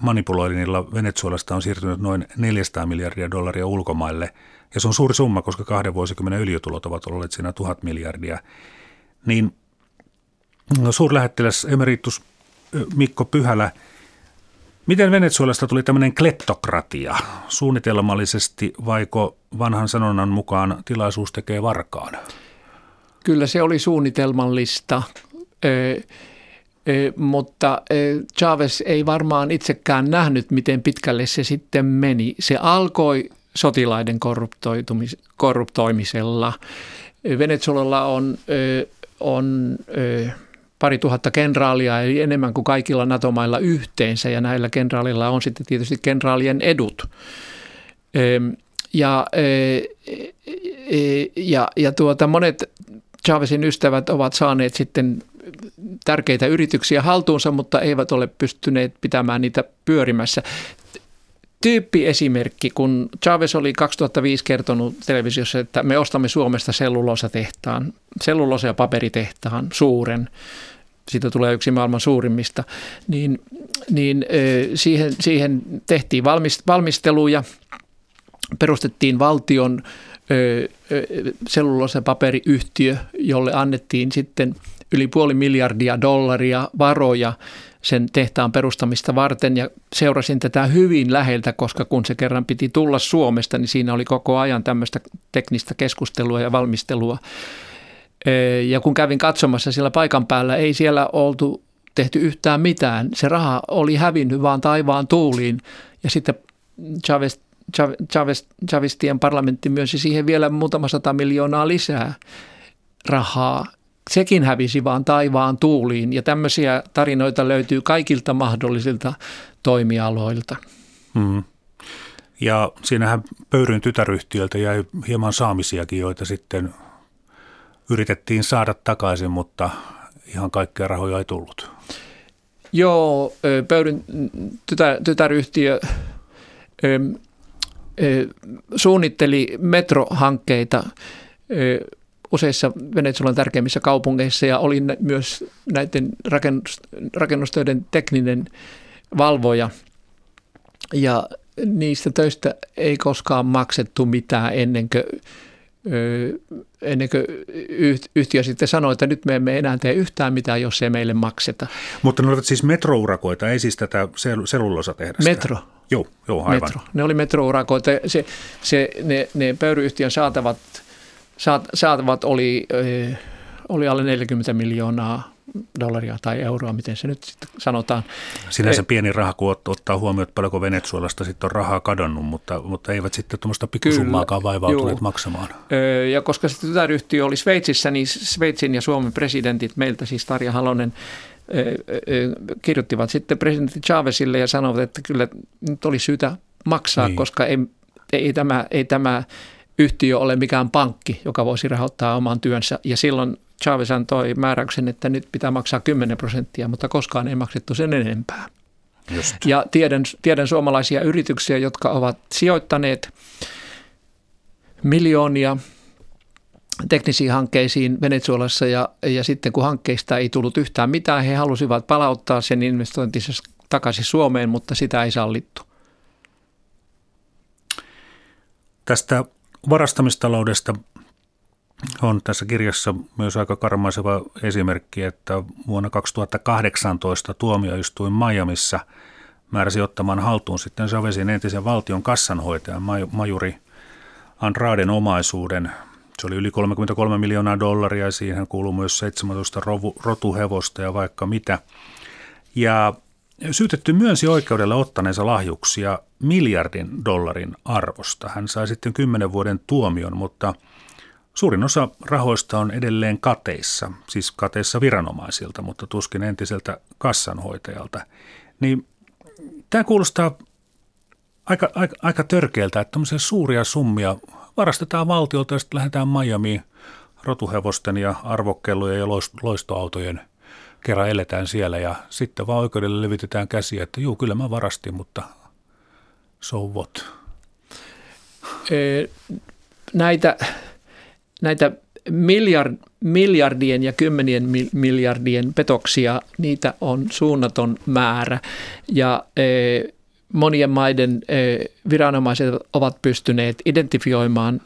manipuloinnilla Venezuelasta on siirtynyt noin 400 miljardia dollaria ulkomaille. Ja se on suuri summa, koska kahden vuosikymmenen yliotulot ovat olleet siinä tuhat miljardia. Niin no, suurlähettiläs emeritus Mikko Pyhälä, miten Venezuelasta tuli tämmöinen kleptokratia suunnitelmallisesti vaiko vanhan sanonnan mukaan tilaisuus tekee varkaan? Kyllä se oli suunnitelmallista, mutta Chavez ei varmaan itsekään nähnyt, miten pitkälle se sitten meni. Se alkoi sotilaiden korruptoimisella. Venezuelalla on, on pari tuhatta kenraalia, eli enemmän kuin kaikilla NATO-mailla yhteensä, ja näillä kenraalilla on sitten tietysti kenraalien edut. Ja, ja, ja tuota, monet Chavezin ystävät ovat saaneet sitten tärkeitä yrityksiä haltuunsa, mutta eivät ole pystyneet pitämään niitä pyörimässä. Tyyppiesimerkki, kun Chavez oli 2005 kertonut televisiossa, että me ostamme Suomesta sellulosatehtaan, sellulosa- ja paperitehtaan, suuren, siitä tulee yksi maailman suurimmista, niin, niin siihen, siihen tehtiin valmisteluja, perustettiin valtion paperiyhtiö, jolle annettiin sitten yli puoli miljardia dollaria varoja sen tehtaan perustamista varten ja seurasin tätä hyvin läheltä, koska kun se kerran piti tulla Suomesta, niin siinä oli koko ajan tämmöistä teknistä keskustelua ja valmistelua. Ja kun kävin katsomassa siellä paikan päällä, ei siellä oltu tehty yhtään mitään. Se raha oli hävinnyt vaan taivaan tuuliin ja sitten Chavez, Chavistien parlamentti myönsi siihen vielä muutama sata miljoonaa lisää rahaa. Sekin hävisi vaan taivaan tuuliin ja tämmöisiä tarinoita löytyy kaikilta mahdollisilta toimialoilta. Mm. Ja siinähän Pöyryn tytäryhtiöltä jäi hieman saamisiakin, joita sitten yritettiin saada takaisin, mutta ihan kaikkea rahoja ei tullut. Joo, Pöydyn tytär, tytäryhtiö suunnitteli metrohankkeita useissa Venezuelan tärkeimmissä kaupungeissa ja oli myös näiden rakennustöiden tekninen valvoja. Ja niistä töistä ei koskaan maksettu mitään ennen kuin ennen kuin yhtiö sitten sanoi, että nyt me emme enää tee yhtään mitään, jos ei meille makseta. Mutta ne olivat siis metrourakoita, ei siis tätä sellulosatehdasta? Metro. Joo, joo aivan. Metro. Ne oli metrourakoita. Se, se, ne, ne pöyryyhtiön saatavat, saat, saatavat oli, oli alle 40 miljoonaa dollaria tai euroa, miten se nyt sitten sanotaan. Sinänsä e- pieni raha, kun ottaa huomioon, että paljonko Venezuelasta sitten on rahaa kadonnut, mutta, mutta eivät sitten tuommoista pikkusummaakaan vaivautuneet maksamaan. Ja koska sitten tytäryhtiö oli Sveitsissä, niin Sveitsin ja Suomen presidentit, meiltä siis Tarja Halonen, kirjoittivat sitten presidentti Chavezille ja sanoivat, että kyllä nyt oli syytä maksaa, niin. koska ei, ei, tämä, ei tämä yhtiö ole mikään pankki, joka voisi rahoittaa oman työnsä. Ja silloin Chavez antoi määräyksen, että nyt pitää maksaa 10 prosenttia, mutta koskaan ei maksettu sen enempää. Just. Ja tiedän, tiedän suomalaisia yrityksiä, jotka ovat sijoittaneet miljoonia teknisiin hankkeisiin Venezuelassa ja, ja sitten kun hankkeista ei tullut yhtään mitään, he halusivat palauttaa sen investointinsa takaisin Suomeen, mutta sitä ei sallittu. Tästä varastamistaloudesta on tässä kirjassa myös aika karmaiseva esimerkki, että vuonna 2018 tuomioistuin Miamiissa määräsi ottamaan haltuun sitten Chavezin entisen valtion kassanhoitajan majuri Andraden omaisuuden. Se oli yli 33 miljoonaa dollaria ja siihen kuuluu myös 17 rotuhevosta ja vaikka mitä. Ja Syytetty myönsi oikeudelle ottaneensa lahjuksia miljardin dollarin arvosta. Hän sai sitten kymmenen vuoden tuomion, mutta suurin osa rahoista on edelleen kateissa, siis kateissa viranomaisilta, mutta tuskin entiseltä kassanhoitajalta. Niin tämä kuulostaa aika, aika, aika törkeältä, että tämmöisiä suuria summia varastetaan valtiolta ja sitten lähdetään Miamiin rotuhevosten ja arvokkelujen ja loistoautojen – kerran eletään siellä ja sitten vaan oikeudelle levitetään käsiä, että juu, kyllä mä varastin, mutta so what? Näitä, näitä miljard, miljardien ja kymmenien miljardien petoksia, niitä on suunnaton määrä ja monien maiden viranomaiset ovat pystyneet identifioimaan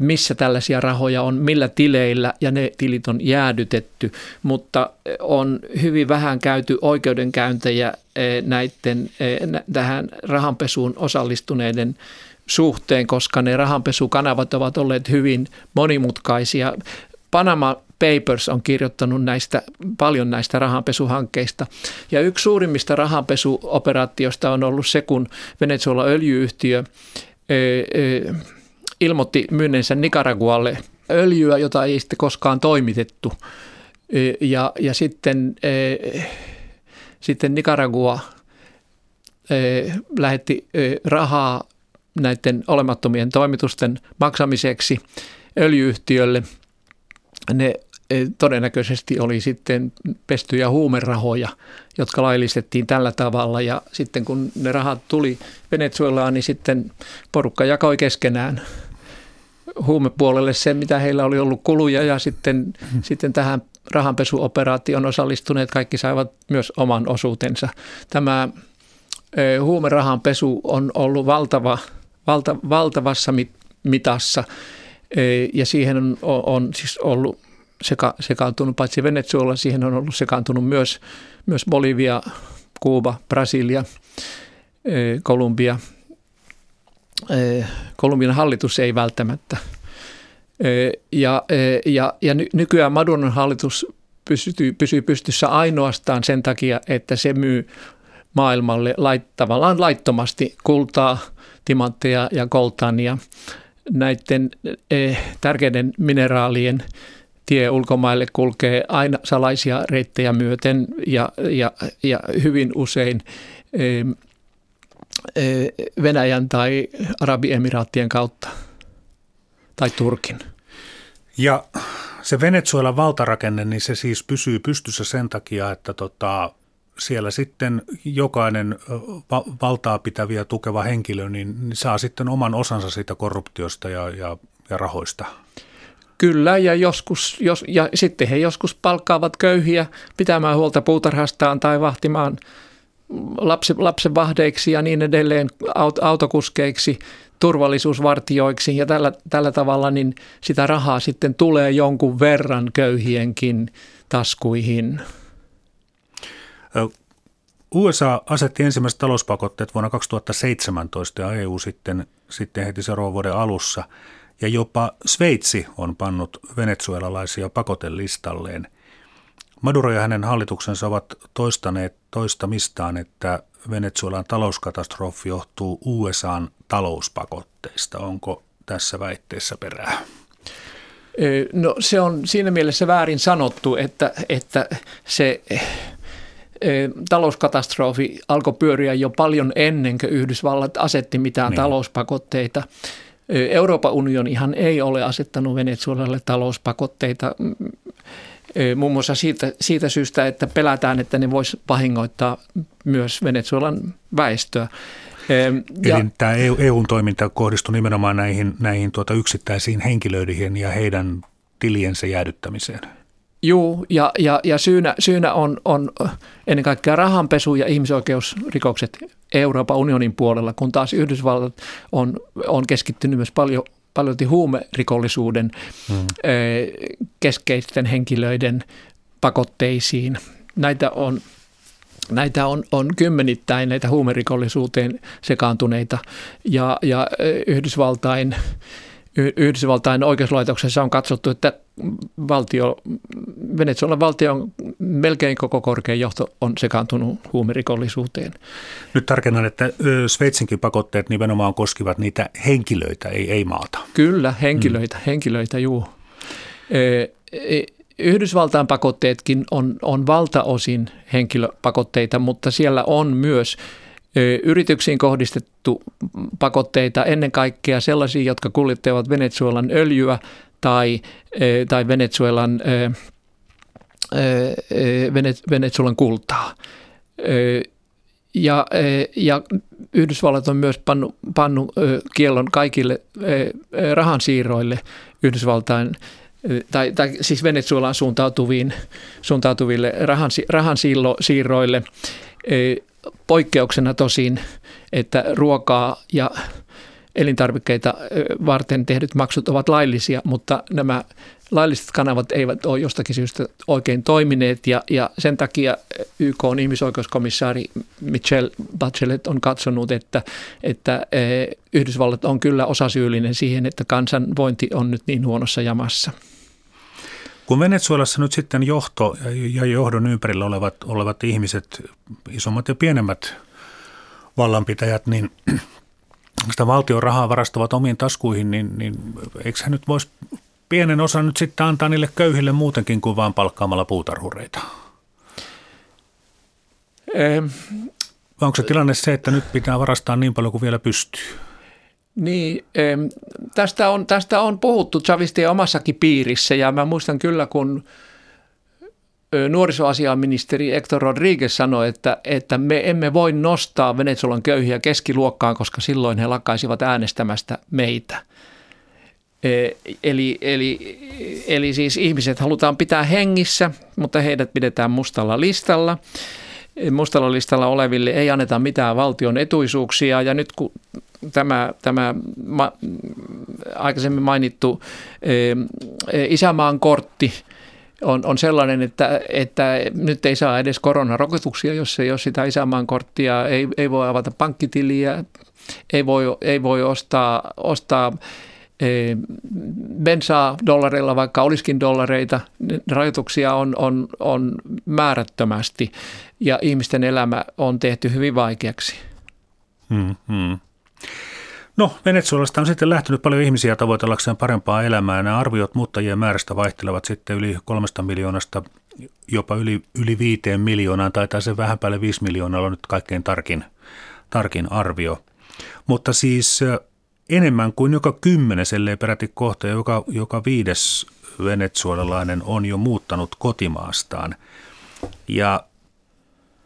missä tällaisia rahoja on, millä tileillä ja ne tilit on jäädytetty, mutta on hyvin vähän käyty oikeudenkäyntejä näiden tähän rahanpesuun osallistuneiden suhteen, koska ne rahanpesukanavat ovat olleet hyvin monimutkaisia. Panama Papers on kirjoittanut näistä, paljon näistä rahanpesuhankkeista. Ja yksi suurimmista rahanpesuoperaatioista on ollut se, kun Venezuela öljyyhtiö ilmoitti myynneensä Nicaragualle öljyä, jota ei sitten koskaan toimitettu. Ja, ja sitten, sitten Nicaragua lähetti rahaa näiden olemattomien toimitusten maksamiseksi öljyyhtiölle. Ne todennäköisesti oli sitten pestyjä huumerahoja, jotka laillistettiin tällä tavalla. Ja sitten kun ne rahat tuli Venezuelaan, niin sitten porukka jakoi keskenään huumepuolelle sen, mitä heillä oli ollut kuluja ja sitten, hmm. sitten tähän rahanpesuoperaation osallistuneet kaikki saivat myös oman osuutensa. Tämä huumerahanpesu on ollut valtava, valta, valtavassa mit, mitassa ja siihen on, on siis ollut seka, sekaantunut paitsi Venezuela, siihen on ollut sekaantunut myös, myös Bolivia, Kuuba, Brasilia, Kolumbia – Kolumbian hallitus ei välttämättä. Ja, ja, ja nykyään Maduron hallitus pysyy, pysyy pystyssä ainoastaan sen takia, että se myy maailmalle lait, tavallaan laittomasti kultaa, timantteja ja koltania. Näiden tärkeiden mineraalien tie ulkomaille kulkee aina salaisia reittejä myöten ja, ja, ja hyvin usein Venäjän tai Arabiemiraattien kautta tai Turkin. Ja se Venezuelan valtarakenne, niin se siis pysyy pystyssä sen takia, että tota, siellä sitten jokainen va- valtaa pitäviä tukeva henkilö niin saa sitten oman osansa siitä korruptiosta ja, ja, ja rahoista. Kyllä, ja, joskus, jos, ja sitten he joskus palkkaavat köyhiä pitämään huolta puutarhastaan tai vahtimaan lapsi, lapsen vahdeiksi ja niin edelleen, autokuskeiksi, turvallisuusvartioiksi ja tällä, tällä tavalla niin sitä rahaa sitten tulee jonkun verran köyhienkin taskuihin. USA asetti ensimmäiset talouspakotteet vuonna 2017 ja EU sitten, sitten heti seuraavan vuoden alussa. Ja jopa Sveitsi on pannut venezuelalaisia pakotelistalleen – Maduro ja hänen hallituksensa ovat toistaneet toistamistaan, että Venezuelan talouskatastrofi johtuu USAn talouspakotteista. Onko tässä väitteessä perää? No se on siinä mielessä väärin sanottu, että, että se talouskatastrofi alkoi pyöriä jo paljon ennen kuin Yhdysvallat asetti mitään niin. talouspakotteita. Euroopan unionihan ei ole asettanut Venezuelalle talouspakotteita muun muassa siitä, siitä syystä, että pelätään, että ne voisi vahingoittaa myös Venezuelan väestöä. Ja, Eli tämä EUn e toiminta kohdistui nimenomaan näihin, näihin tuota yksittäisiin henkilöihin ja heidän tiliensä jäädyttämiseen. Joo, ja, ja, ja syynä, syynä on, on ennen kaikkea rahanpesu ja ihmisoikeusrikokset Euroopan unionin puolella, kun taas Yhdysvallat on, on keskittynyt myös paljon paljon huumerikollisuuden hmm. keskeisten henkilöiden pakotteisiin. Näitä on Näitä on, on kymmenittäin näitä huumerikollisuuteen sekaantuneita ja, ja Yhdysvaltain Yhdysvaltain oikeuslaitoksessa on katsottu, että valtio, Venezuelan valtion melkein koko korkein johto on sekaantunut huumerikollisuuteen. Nyt tarkennan, että Sveitsinkin pakotteet nimenomaan koskivat niitä henkilöitä, ei, ei maata. Kyllä, henkilöitä, mm. henkilöitä, juu. E, Yhdysvaltain pakotteetkin on, on valtaosin henkilöpakotteita, mutta siellä on myös yrityksiin kohdistettu pakotteita ennen kaikkea sellaisia, jotka kuljettavat Venezuelan öljyä tai, tai Venezuelan, Venezuelan kultaa. Ja, ja Yhdysvallat on myös pannu, pannu kiellon kaikille rahansiirroille Yhdysvaltain tai, tai siis Venezuelaan suuntautuviin, suuntautuville rahansiirroille poikkeuksena tosin, että ruokaa ja elintarvikkeita varten tehdyt maksut ovat laillisia, mutta nämä lailliset kanavat eivät ole jostakin syystä oikein toimineet ja, ja sen takia YK on ihmisoikeuskomissaari Michelle Bachelet on katsonut, että, että Yhdysvallat on kyllä osasyyllinen siihen, että kansanvointi on nyt niin huonossa jamassa. Kun Venezuelassa nyt sitten johto ja johdon ympärillä olevat, olevat ihmiset, isommat ja pienemmät vallanpitäjät, niin (clears throat) sitä valtion rahaa varastavat omiin taskuihin, niin, niin eikö hän nyt voisi pienen osan nyt sitten antaa niille köyhille muutenkin kuin vain palkkaamalla puutarhureita? Ähm. Vai onko se tilanne se, että nyt pitää varastaa niin paljon kuin vielä pystyy? Niin, tästä on, tästä on puhuttu Chavistien omassakin piirissä ja mä muistan kyllä, kun nuorisoasiaministeri Hector Rodriguez sanoi, että, että me emme voi nostaa Venezuelan köyhiä keskiluokkaan, koska silloin he lakkaisivat äänestämästä meitä. E, eli, eli, eli siis ihmiset halutaan pitää hengissä, mutta heidät pidetään mustalla listalla. Mustalla listalla oleville ei anneta mitään valtion etuisuuksia ja nyt kun tämä, tämä ma, aikaisemmin mainittu e, e, isämaan kortti on, on sellainen, että, että nyt ei saa edes koronarokotuksia, jos ei ole sitä isämaan korttia, ei, ei voi avata pankkitiliä, ei voi, ei voi ostaa, ostaa e, bensaa dollareilla, vaikka olisikin dollareita. Rajoituksia on, on, on määrättömästi ja ihmisten elämä on tehty hyvin vaikeaksi. Hmm, hmm. No, Venezuelasta on sitten lähtenyt paljon ihmisiä tavoitellakseen parempaa elämää. Nämä arviot muuttajien määrästä vaihtelevat sitten yli kolmesta miljoonasta jopa yli, yli viiteen miljoonaan. Taitaa se vähän päälle viisi miljoonaa on nyt kaikkein tarkin, tarkin arvio. Mutta siis enemmän kuin joka kymmenes, ellei peräti kohta, joka, joka viides venezuelalainen on jo muuttanut kotimaastaan. Ja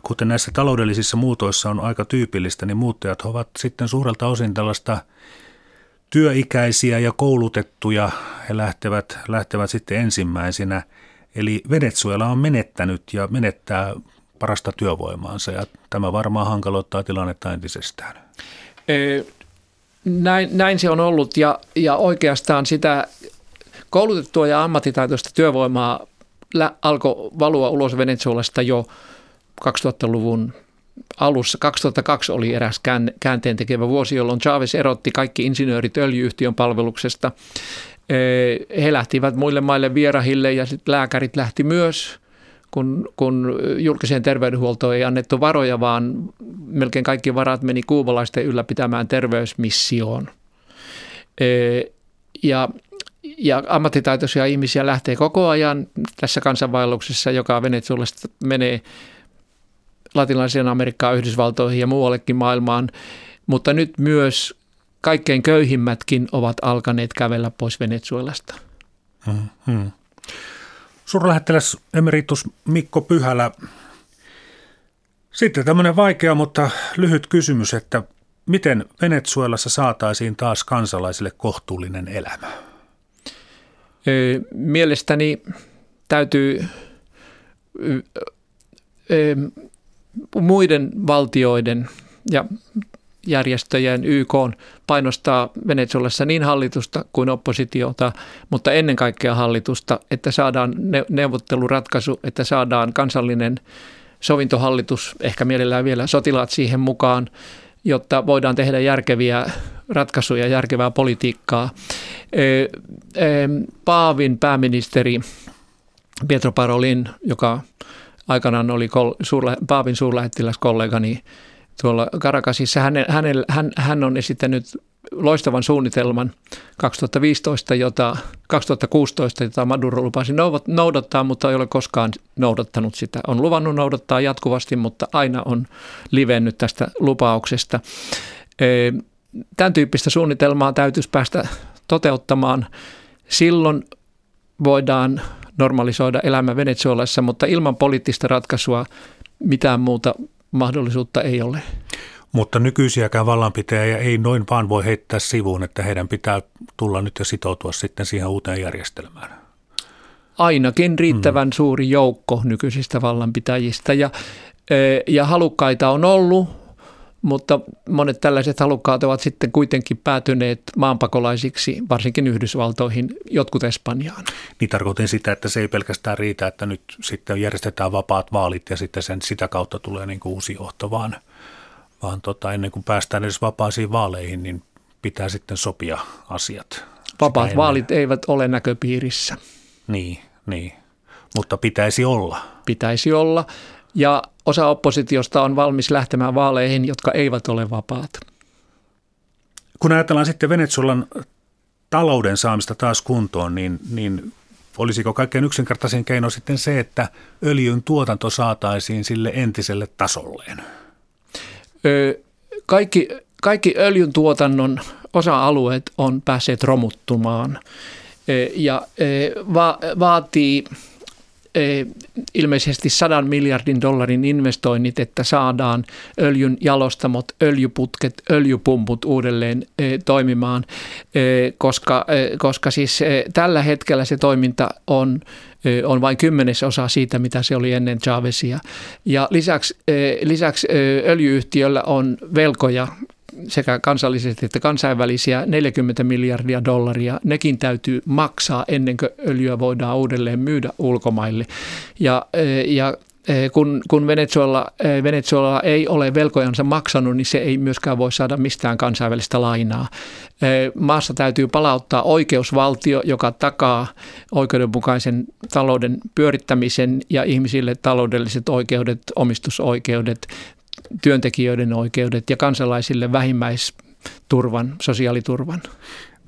kuten näissä taloudellisissa muutoissa on aika tyypillistä, niin muuttajat ovat sitten suurelta osin tällaista työikäisiä ja koulutettuja. He lähtevät, lähtevät sitten ensimmäisenä. Eli Venezuela on menettänyt ja menettää parasta työvoimaansa ja tämä varmaan hankaloittaa tilannetta entisestään. Näin, näin se on ollut ja, ja oikeastaan sitä koulutettua ja ammattitaitoista työvoimaa alkoi valua ulos Venezuelasta jo – 2000-luvun alussa, 2002 oli eräs käänteen tekevä vuosi, jolloin Chavez erotti kaikki insinöörit öljyyhtiön palveluksesta. He lähtivät muille maille vierahille ja sitten lääkärit lähti myös, kun, kun julkiseen terveydenhuoltoon ei annettu varoja, vaan melkein kaikki varat meni kuubalaisten ylläpitämään terveysmissioon. Ja ja ammattitaitoisia ihmisiä lähtee koko ajan tässä kansanvaelluksessa, joka Venezuelasta menee latinalaiseen Amerikkaan, Yhdysvaltoihin ja muuallekin maailmaan, mutta nyt myös kaikkein köyhimmätkin ovat alkaneet kävellä pois Venezuelasta. Hmm. Suurlähettiläs emeritus Mikko Pyhälä. Sitten tämmöinen vaikea, mutta lyhyt kysymys, että miten Venezuelassa saataisiin taas kansalaisille kohtuullinen elämä? Mielestäni täytyy muiden valtioiden ja järjestöjen YK painostaa Venezuelassa niin hallitusta kuin oppositiota, mutta ennen kaikkea hallitusta, että saadaan neuvotteluratkaisu, että saadaan kansallinen sovintohallitus, ehkä mielellään vielä sotilaat siihen mukaan, jotta voidaan tehdä järkeviä ratkaisuja, järkevää politiikkaa. Paavin pääministeri Pietro Parolin, joka aikanaan oli Paavin suurlähettiläskollegani tuolla Karakasissa, hän, hän, hän, hän on esittänyt loistavan suunnitelman 2015, jota, 2016, jota Maduro lupasi noudattaa, mutta ei ole koskaan noudattanut sitä. On luvannut noudattaa jatkuvasti, mutta aina on livennyt tästä lupauksesta. Tämän tyyppistä suunnitelmaa täytyisi päästä toteuttamaan. Silloin voidaan normalisoida elämä Venezuelassa, mutta ilman poliittista ratkaisua mitään muuta mahdollisuutta ei ole. Mutta nykyisiäkään vallanpitäjiä ei noin vaan voi heittää sivuun, että heidän pitää tulla nyt ja sitoutua sitten siihen uuteen järjestelmään. Ainakin riittävän hmm. suuri joukko nykyisistä vallanpitäjistä ja, ja halukkaita on ollut, mutta monet tällaiset halukkaat ovat sitten kuitenkin päätyneet maanpakolaisiksi, varsinkin Yhdysvaltoihin, jotkut Espanjaan. Niin tarkoitin sitä, että se ei pelkästään riitä, että nyt sitten järjestetään vapaat vaalit ja sitten sen, sitä kautta tulee niin kuin uusi johto, vaan – vaan tota, ennen kuin päästään edes vapaisiin vaaleihin, niin pitää sitten sopia asiat. Vapaat vaalit eivät ole näköpiirissä. Niin, niin, mutta pitäisi olla. Pitäisi olla, ja osa oppositiosta on valmis lähtemään vaaleihin, jotka eivät ole vapaat. Kun ajatellaan sitten Venezuelan talouden saamista taas kuntoon, niin, niin olisiko kaikkein yksinkertaisin keino sitten se, että öljyn tuotanto saataisiin sille entiselle tasolleen? kaikki, kaikki öljyn tuotannon osa-alueet on päässeet romuttumaan ja va- vaatii ilmeisesti sadan miljardin dollarin investoinnit, että saadaan öljyn jalostamot, öljyputket, öljypumput uudelleen toimimaan, koska, koska siis tällä hetkellä se toiminta on on vain kymmenesosa siitä, mitä se oli ennen Chavezia. Ja lisäksi, lisäksi öljyyhtiöllä on velkoja sekä kansallisesti että kansainvälisiä 40 miljardia dollaria. Nekin täytyy maksaa ennen kuin öljyä voidaan uudelleen myydä ulkomaille. Ja, ja kun, kun Venezuela, Venezuela ei ole velkojansa maksanut, niin se ei myöskään voi saada mistään kansainvälistä lainaa. Maassa täytyy palauttaa oikeusvaltio, joka takaa oikeudenmukaisen talouden pyörittämisen ja ihmisille taloudelliset oikeudet, omistusoikeudet, työntekijöiden oikeudet ja kansalaisille vähimmäisturvan, sosiaaliturvan.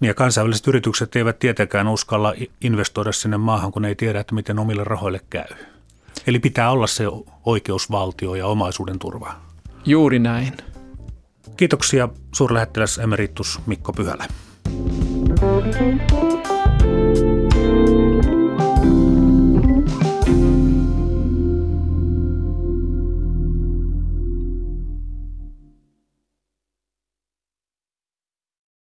Niin ja kansainväliset yritykset eivät tietenkään uskalla investoida sinne maahan, kun ei tiedä, että miten omille rahoille käy. Eli pitää olla se oikeusvaltio ja omaisuuden turva. Juuri näin. Kiitoksia suurlähettiläs emeritus Mikko Pyhälä. Thank you.